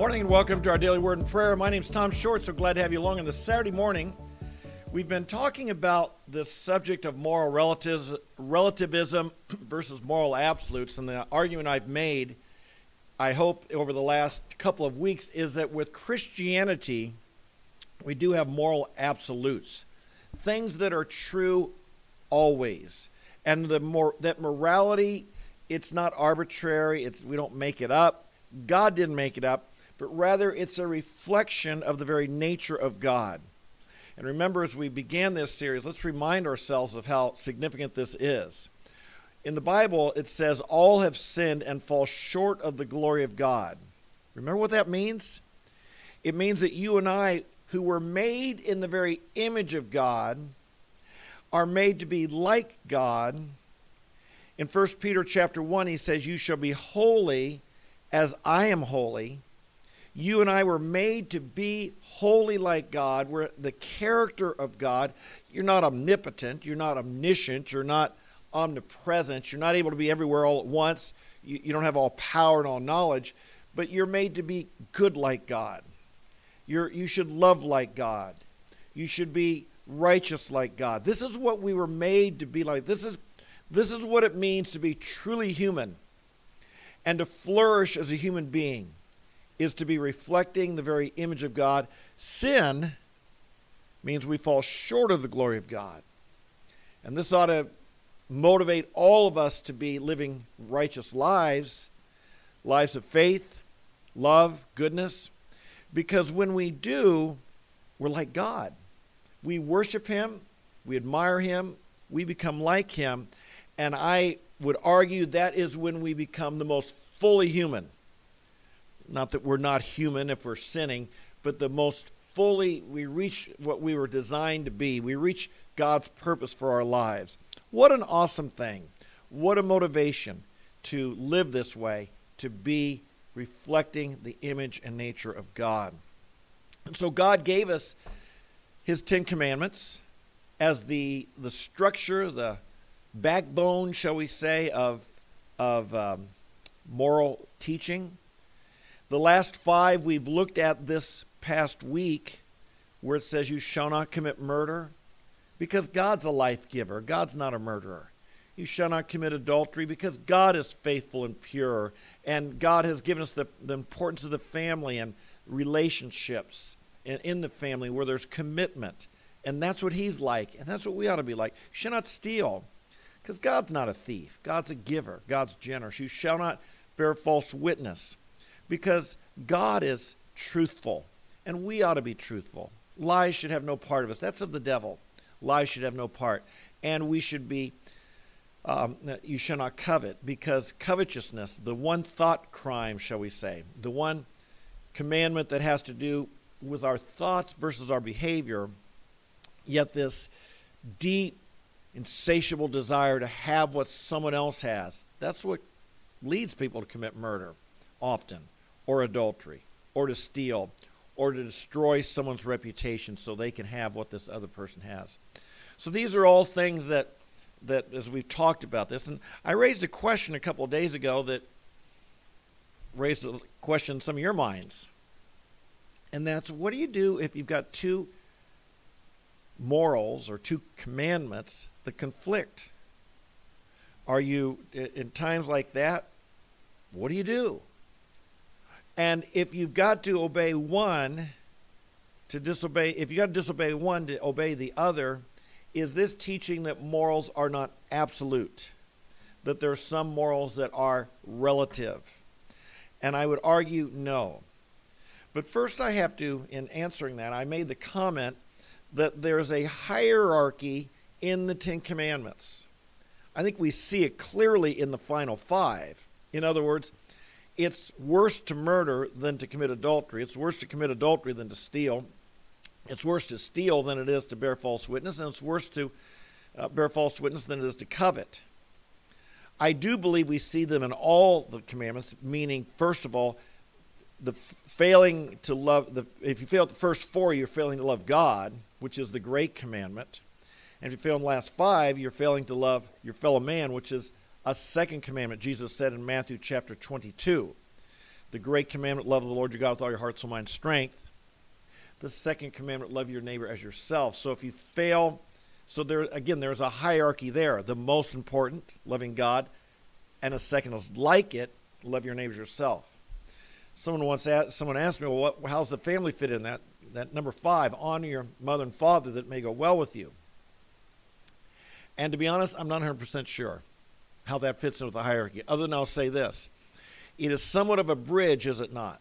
Morning and welcome to our daily word and prayer. My name is Tom Short, so glad to have you along on this Saturday morning. We've been talking about this subject of moral relativism versus moral absolutes, and the argument I've made, I hope, over the last couple of weeks is that with Christianity, we do have moral absolutes, things that are true always, and the more that morality, it's not arbitrary. It's we don't make it up. God didn't make it up but rather it's a reflection of the very nature of God. And remember, as we began this series, let's remind ourselves of how significant this is. In the Bible, it says, All have sinned and fall short of the glory of God. Remember what that means? It means that you and I, who were made in the very image of God, are made to be like God. In 1 Peter chapter 1, he says, You shall be holy as I am holy. You and I were made to be holy like God. We're the character of God. You're not omnipotent. You're not omniscient. You're not omnipresent. You're not able to be everywhere all at once. You, you don't have all power and all knowledge, but you're made to be good like God. You're, you should love like God. You should be righteous like God. This is what we were made to be like. This is, this is what it means to be truly human and to flourish as a human being is to be reflecting the very image of God. Sin means we fall short of the glory of God. And this ought to motivate all of us to be living righteous lives, lives of faith, love, goodness, because when we do, we're like God. We worship Him, we admire Him, we become like Him, and I would argue that is when we become the most fully human. Not that we're not human if we're sinning, but the most fully we reach what we were designed to be. We reach God's purpose for our lives. What an awesome thing. What a motivation to live this way, to be reflecting the image and nature of God. And so God gave us his 10 commandments as the the structure, the backbone, shall we say, of of um, moral teaching. The last five we've looked at this past week, where it says, You shall not commit murder, because God's a life giver. God's not a murderer. You shall not commit adultery, because God is faithful and pure. And God has given us the, the importance of the family and relationships in, in the family where there's commitment. And that's what He's like. And that's what we ought to be like. You shall not steal, because God's not a thief. God's a giver. God's generous. You shall not bear false witness because God is truthful, and we ought to be truthful. Lies should have no part of us. That's of the devil. Lies should have no part. And we should be, um, you shall not covet, because covetousness, the one thought crime, shall we say, the one commandment that has to do with our thoughts versus our behavior, yet this deep, insatiable desire to have what someone else has, that's what leads people to commit murder often or adultery or to steal or to destroy someone's reputation so they can have what this other person has. So these are all things that that as we've talked about this and I raised a question a couple of days ago that raised a question in some of your minds. And that's what do you do if you've got two morals or two commandments that conflict? Are you in times like that? What do you do? And if you've got to obey one to disobey, if you've got to disobey one to obey the other, is this teaching that morals are not absolute? That there are some morals that are relative? And I would argue no. But first, I have to, in answering that, I made the comment that there's a hierarchy in the Ten Commandments. I think we see it clearly in the final five. In other words, it's worse to murder than to commit adultery. It's worse to commit adultery than to steal. It's worse to steal than it is to bear false witness, and it's worse to uh, bear false witness than it is to covet. I do believe we see them in all the commandments, meaning, first of all, the failing to love, the, if you fail at the first four, you're failing to love God, which is the great commandment. And if you fail in the last five, you're failing to love your fellow man, which is a second commandment, Jesus said in Matthew chapter 22. The great commandment, love the Lord your God with all your heart, soul, mind, strength. The second commandment, love your neighbor as yourself. So if you fail, so there again, there's a hierarchy there. The most important, loving God, and a second is like it, love your neighbor as yourself. Someone once asked, someone asked me, well, what, how's the family fit in that? That number five, honor your mother and father that may go well with you. And to be honest, I'm not 100% sure how that fits in with the hierarchy. Other than I'll say this it is somewhat of a bridge, is it not?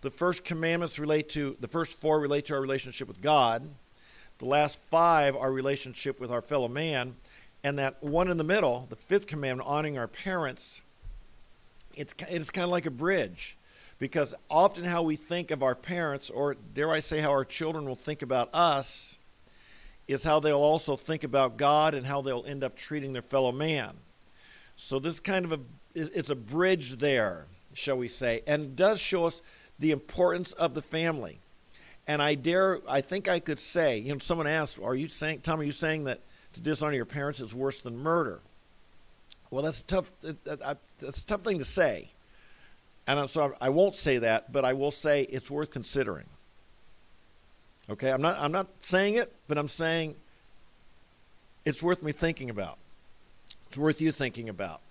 The first commandments relate to, the first four relate to our relationship with God. The last five, our relationship with our fellow man. And that one in the middle, the fifth commandment, honoring our parents, it's, it's kind of like a bridge. Because often how we think of our parents, or dare I say, how our children will think about us, is how they'll also think about God and how they'll end up treating their fellow man. So this kind of a it's a bridge there, shall we say, and does show us the importance of the family. And I dare, I think I could say, you know, someone asked, "Are you saying, Tom? Are you saying that to dishonor your parents is worse than murder?" Well, that's a tough. That's a tough thing to say, and so I won't say that, but I will say it's worth considering. Okay, I'm not. I'm not saying it, but I'm saying it's worth me thinking about. It's worth you thinking about,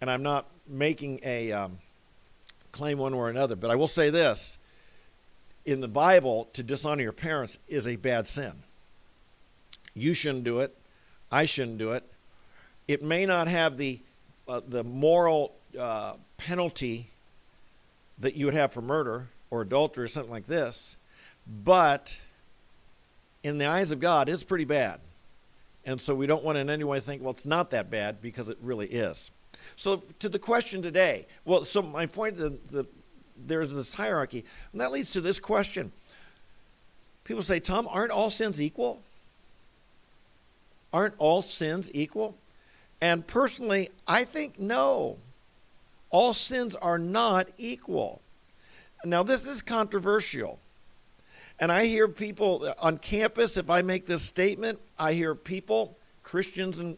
and I'm not making a um, claim one or another. But I will say this in the Bible, to dishonor your parents is a bad sin. You shouldn't do it. I shouldn't do it. It may not have the uh, the moral uh, penalty that you would have for murder or adultery or something like this, but in the eyes of God, it's pretty bad. And so we don't want to in any way think, well, it's not that bad because it really is. So to the question today, well, so my point, the, the there's this hierarchy. And that leads to this question. People say, Tom, aren't all sins equal? Aren't all sins equal? And personally, I think no. All sins are not equal. Now, this is controversial. And I hear people on campus, if I make this statement, I hear people, Christians and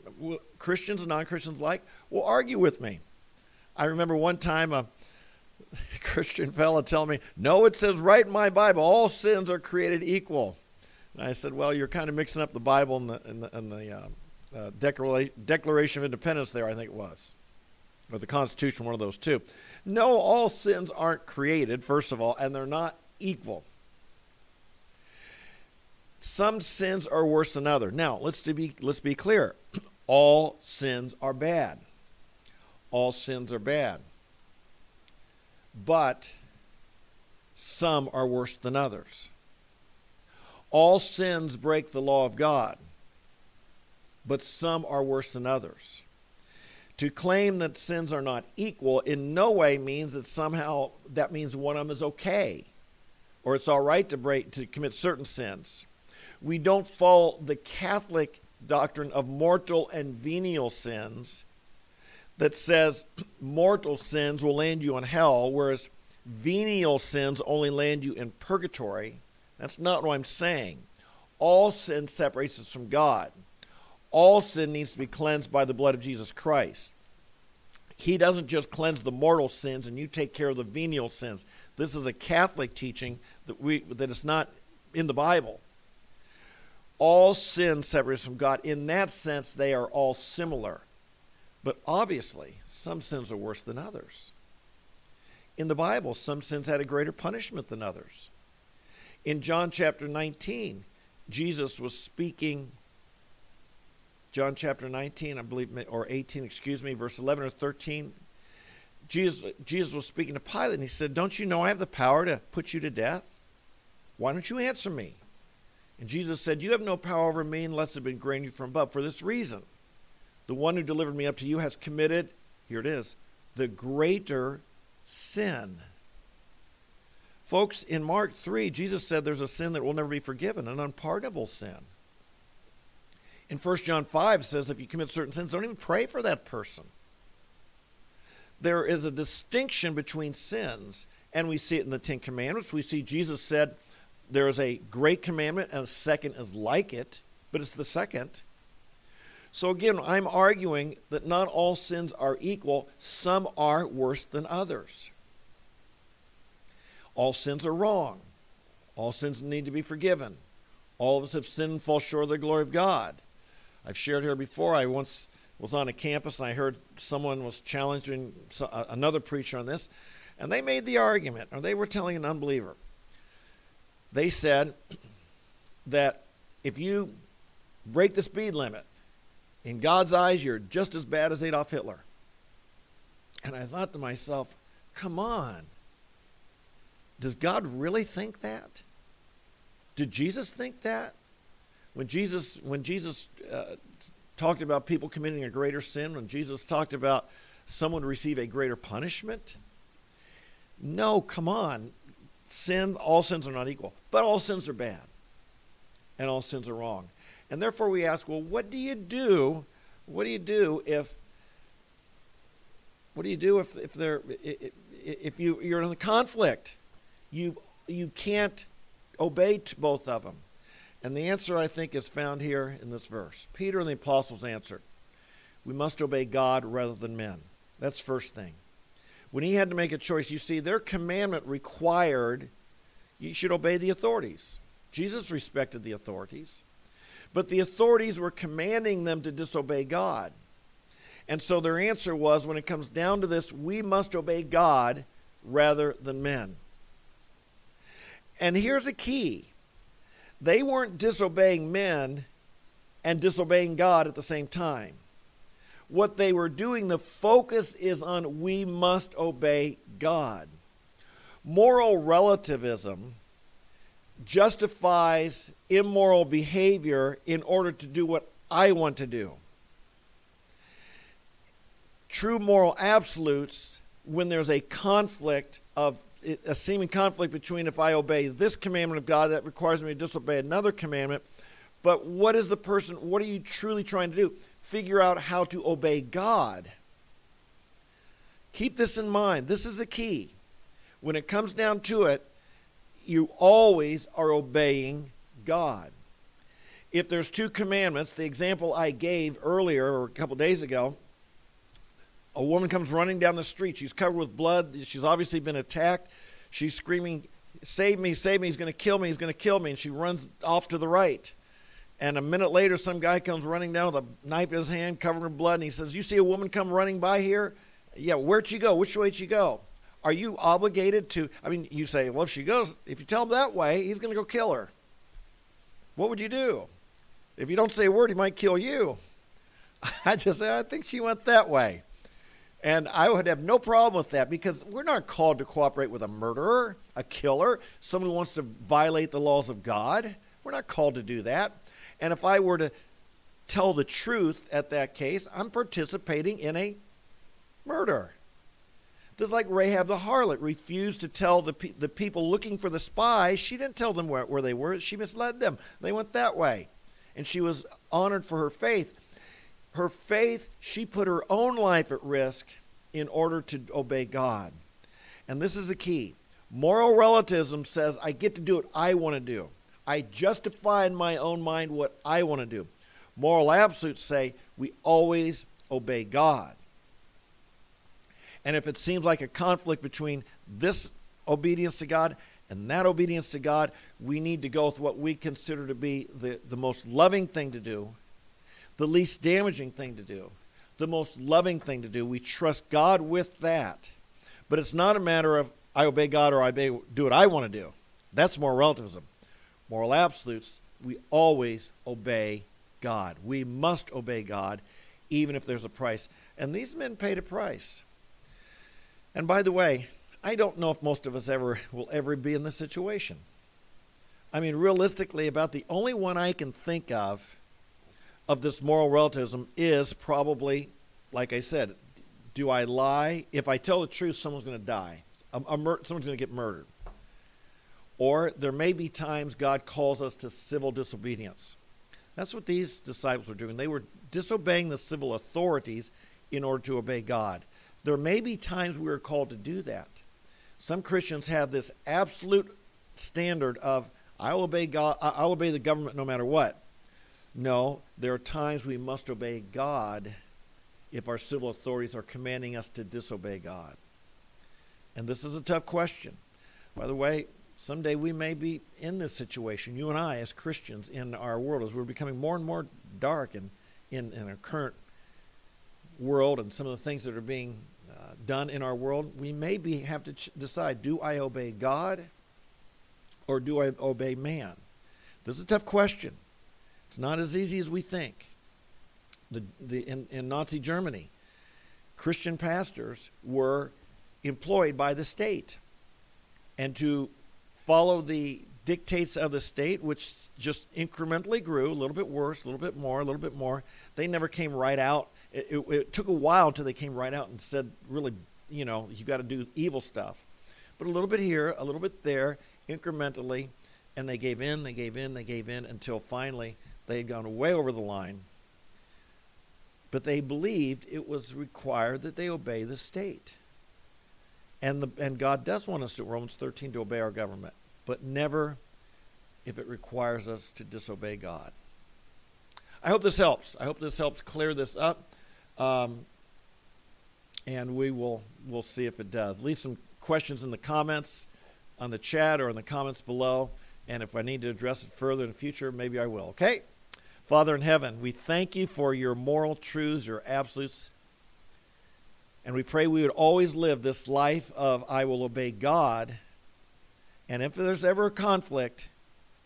Christians and non-Christians alike, will argue with me. I remember one time a Christian fella telling me, "No, it says right in my Bible, all sins are created equal." And I said, "Well, you're kind of mixing up the Bible and the, and the, and the uh, uh, Declaration of Independence. There, I think it was, or the Constitution, one of those two. No, all sins aren't created. First of all, and they're not equal. Some sins are worse than others. Now, let's be let's be clear. All sins are bad. All sins are bad but some are worse than others. All sins break the law of God, but some are worse than others. To claim that sins are not equal in no way means that somehow that means one of them is okay or it's all right to break to commit certain sins. We don't follow the Catholic doctrine of mortal and venial sins that says mortal sins will land you in hell, whereas venial sins only land you in purgatory. That's not what I'm saying. All sin separates us from God. All sin needs to be cleansed by the blood of Jesus Christ. He doesn't just cleanse the mortal sins and you take care of the venial sins. This is a Catholic teaching that we that is not in the Bible. All sin separates from God. In that sense, they are all similar. But obviously, some sins are worse than others. In the Bible, some sins had a greater punishment than others. In John chapter 19, Jesus was speaking, John chapter 19, I believe, or 18, excuse me, verse 11 or 13. Jesus, Jesus was speaking to Pilate, and he said, Don't you know I have the power to put you to death? Why don't you answer me? And Jesus said, You have no power over me unless it has been granted you from above. For this reason, the one who delivered me up to you has committed, here it is, the greater sin. Folks, in Mark 3, Jesus said there's a sin that will never be forgiven, an unpardonable sin. In 1 John 5 says if you commit certain sins, don't even pray for that person. There is a distinction between sins, and we see it in the Ten Commandments. We see Jesus said there is a great commandment, and a second is like it, but it's the second. So again, I'm arguing that not all sins are equal, some are worse than others. all sins are wrong. All sins need to be forgiven. All of us have sinned and fall short of the glory of God. I've shared here before. I once was on a campus and I heard someone was challenging uh, another preacher on this, and they made the argument, or they were telling an unbeliever. They said that if you break the speed limit, in God's eyes, you're just as bad as Adolf Hitler. And I thought to myself, come on. Does God really think that? Did Jesus think that? When Jesus, when Jesus uh, talked about people committing a greater sin, when Jesus talked about someone receive a greater punishment? No, come on. Sin, all sins are not equal, but all sins are bad, and all sins are wrong. And therefore, we ask, well, what do you do? What do you do if what do you do if if there if you you're in a conflict? You you can't obey both of them. And the answer I think is found here in this verse. Peter and the apostles answered, "We must obey God rather than men." That's first thing. When he had to make a choice, you see their commandment required you should obey the authorities. Jesus respected the authorities, but the authorities were commanding them to disobey God. And so their answer was when it comes down to this, we must obey God rather than men. And here's a key they weren't disobeying men and disobeying God at the same time. What they were doing, the focus is on we must obey God. Moral relativism justifies immoral behavior in order to do what I want to do true moral absolutes when there's a conflict of a seeming conflict between if I obey this commandment of God that requires me to disobey another commandment. But what is the person, what are you truly trying to do? Figure out how to obey God. Keep this in mind. This is the key. When it comes down to it, you always are obeying God. If there's two commandments, the example I gave earlier or a couple days ago, a woman comes running down the street. She's covered with blood. She's obviously been attacked. She's screaming, Save me, save me. He's going to kill me. He's going to kill me. And she runs off to the right. And a minute later, some guy comes running down with a knife in his hand, covered in blood. And he says, You see a woman come running by here? Yeah, where'd she go? Which way'd she go? Are you obligated to? I mean, you say, Well, if she goes, if you tell him that way, he's going to go kill her. What would you do? If you don't say a word, he might kill you. I just say, I think she went that way. And I would have no problem with that because we're not called to cooperate with a murderer, a killer, someone who wants to violate the laws of God. We're not called to do that. And if I were to tell the truth at that case, I'm participating in a murder. Just like Rahab the harlot refused to tell the, pe- the people looking for the spies, she didn't tell them where, where they were. She misled them. They went that way. And she was honored for her faith her faith, she put her own life at risk in order to obey God. And this is the key. Moral relativism says, I get to do what I want to do. I justify in my own mind what I want to do. Moral absolutes say, we always obey God. And if it seems like a conflict between this obedience to God and that obedience to God, we need to go with what we consider to be the, the most loving thing to do the least damaging thing to do, the most loving thing to do. We trust God with that. But it's not a matter of I obey God or I obey, do what I want to do. That's moral relativism. Moral absolutes, we always obey God. We must obey God, even if there's a price. And these men paid a price. And by the way, I don't know if most of us ever will ever be in this situation. I mean, realistically, about the only one I can think of of this moral relativism is probably, like I said, do I lie? If I tell the truth, someone's going to die. A, a mur- someone's going to get murdered. Or there may be times God calls us to civil disobedience. That's what these disciples were doing. They were disobeying the civil authorities in order to obey God. There may be times we are called to do that. Some Christians have this absolute standard of I'll obey God, I'll obey the government no matter what. No, there are times we must obey God if our civil authorities are commanding us to disobey God. And this is a tough question. By the way, someday we may be in this situation, you and I, as Christians in our world, as we're becoming more and more dark and in, in our current world and some of the things that are being uh, done in our world, we may be, have to ch- decide do I obey God or do I obey man? This is a tough question. It's not as easy as we think. The, the, in, in Nazi Germany, Christian pastors were employed by the state. And to follow the dictates of the state, which just incrementally grew, a little bit worse, a little bit more, a little bit more, they never came right out. It, it, it took a while until they came right out and said, really, you know, you got to do evil stuff. But a little bit here, a little bit there, incrementally, and they gave in, they gave in, they gave in until finally they had gone way over the line. But they believed it was required that they obey the state. And, the, and God does want us to, Romans 13, to obey our government, but never if it requires us to disobey God. I hope this helps. I hope this helps clear this up. Um, and we will we'll see if it does. Leave some questions in the comments on the chat or in the comments below. And if I need to address it further in the future, maybe I will. Okay? Father in heaven, we thank you for your moral truths, your absolutes. And we pray we would always live this life of I will obey God. And if there's ever a conflict,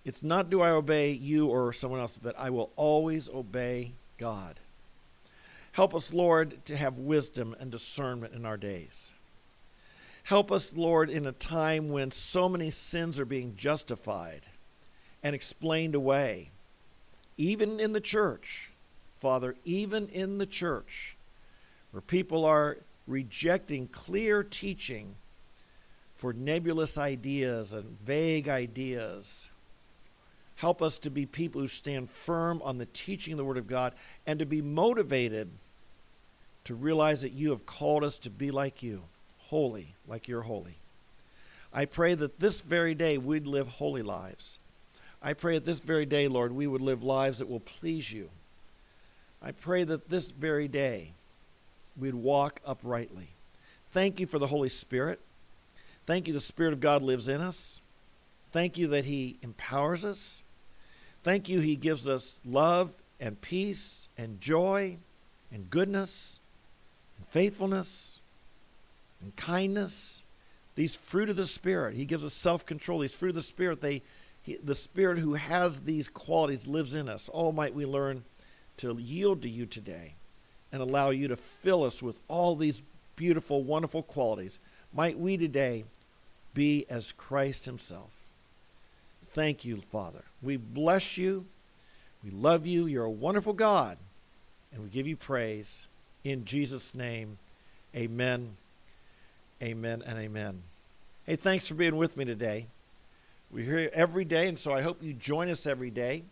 it's not do I obey you or someone else, but I will always obey God. Help us, Lord, to have wisdom and discernment in our days. Help us, Lord, in a time when so many sins are being justified and explained away, even in the church, Father, even in the church, where people are rejecting clear teaching for nebulous ideas and vague ideas. Help us to be people who stand firm on the teaching of the Word of God and to be motivated to realize that you have called us to be like you holy like you're holy. I pray that this very day we'd live holy lives. I pray that this very day, Lord, we would live lives that will please you. I pray that this very day we'd walk uprightly. Thank you for the Holy Spirit. Thank you, the Spirit of God lives in us. Thank you that He empowers us. Thank you, He gives us love and peace and joy and goodness and faithfulness and kindness, these fruit of the Spirit. He gives us self control. These fruit of the Spirit, they, he, the Spirit who has these qualities lives in us. Oh, might we learn to yield to you today and allow you to fill us with all these beautiful, wonderful qualities. Might we today be as Christ Himself. Thank you, Father. We bless you. We love you. You're a wonderful God. And we give you praise. In Jesus' name, amen. Amen and amen. Hey, thanks for being with me today. We're here every day, and so I hope you join us every day.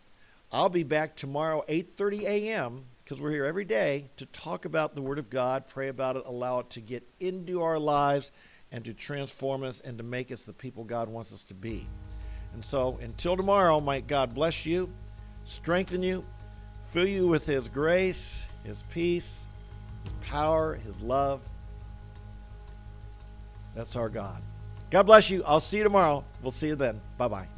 I'll be back tomorrow, 8:30 a.m., because we're here every day to talk about the Word of God, pray about it, allow it to get into our lives, and to transform us and to make us the people God wants us to be. And so, until tomorrow, might God bless you, strengthen you, fill you with His grace, His peace, His power, His love that's our God. God bless you. I'll see you tomorrow. We'll see you then. Bye bye.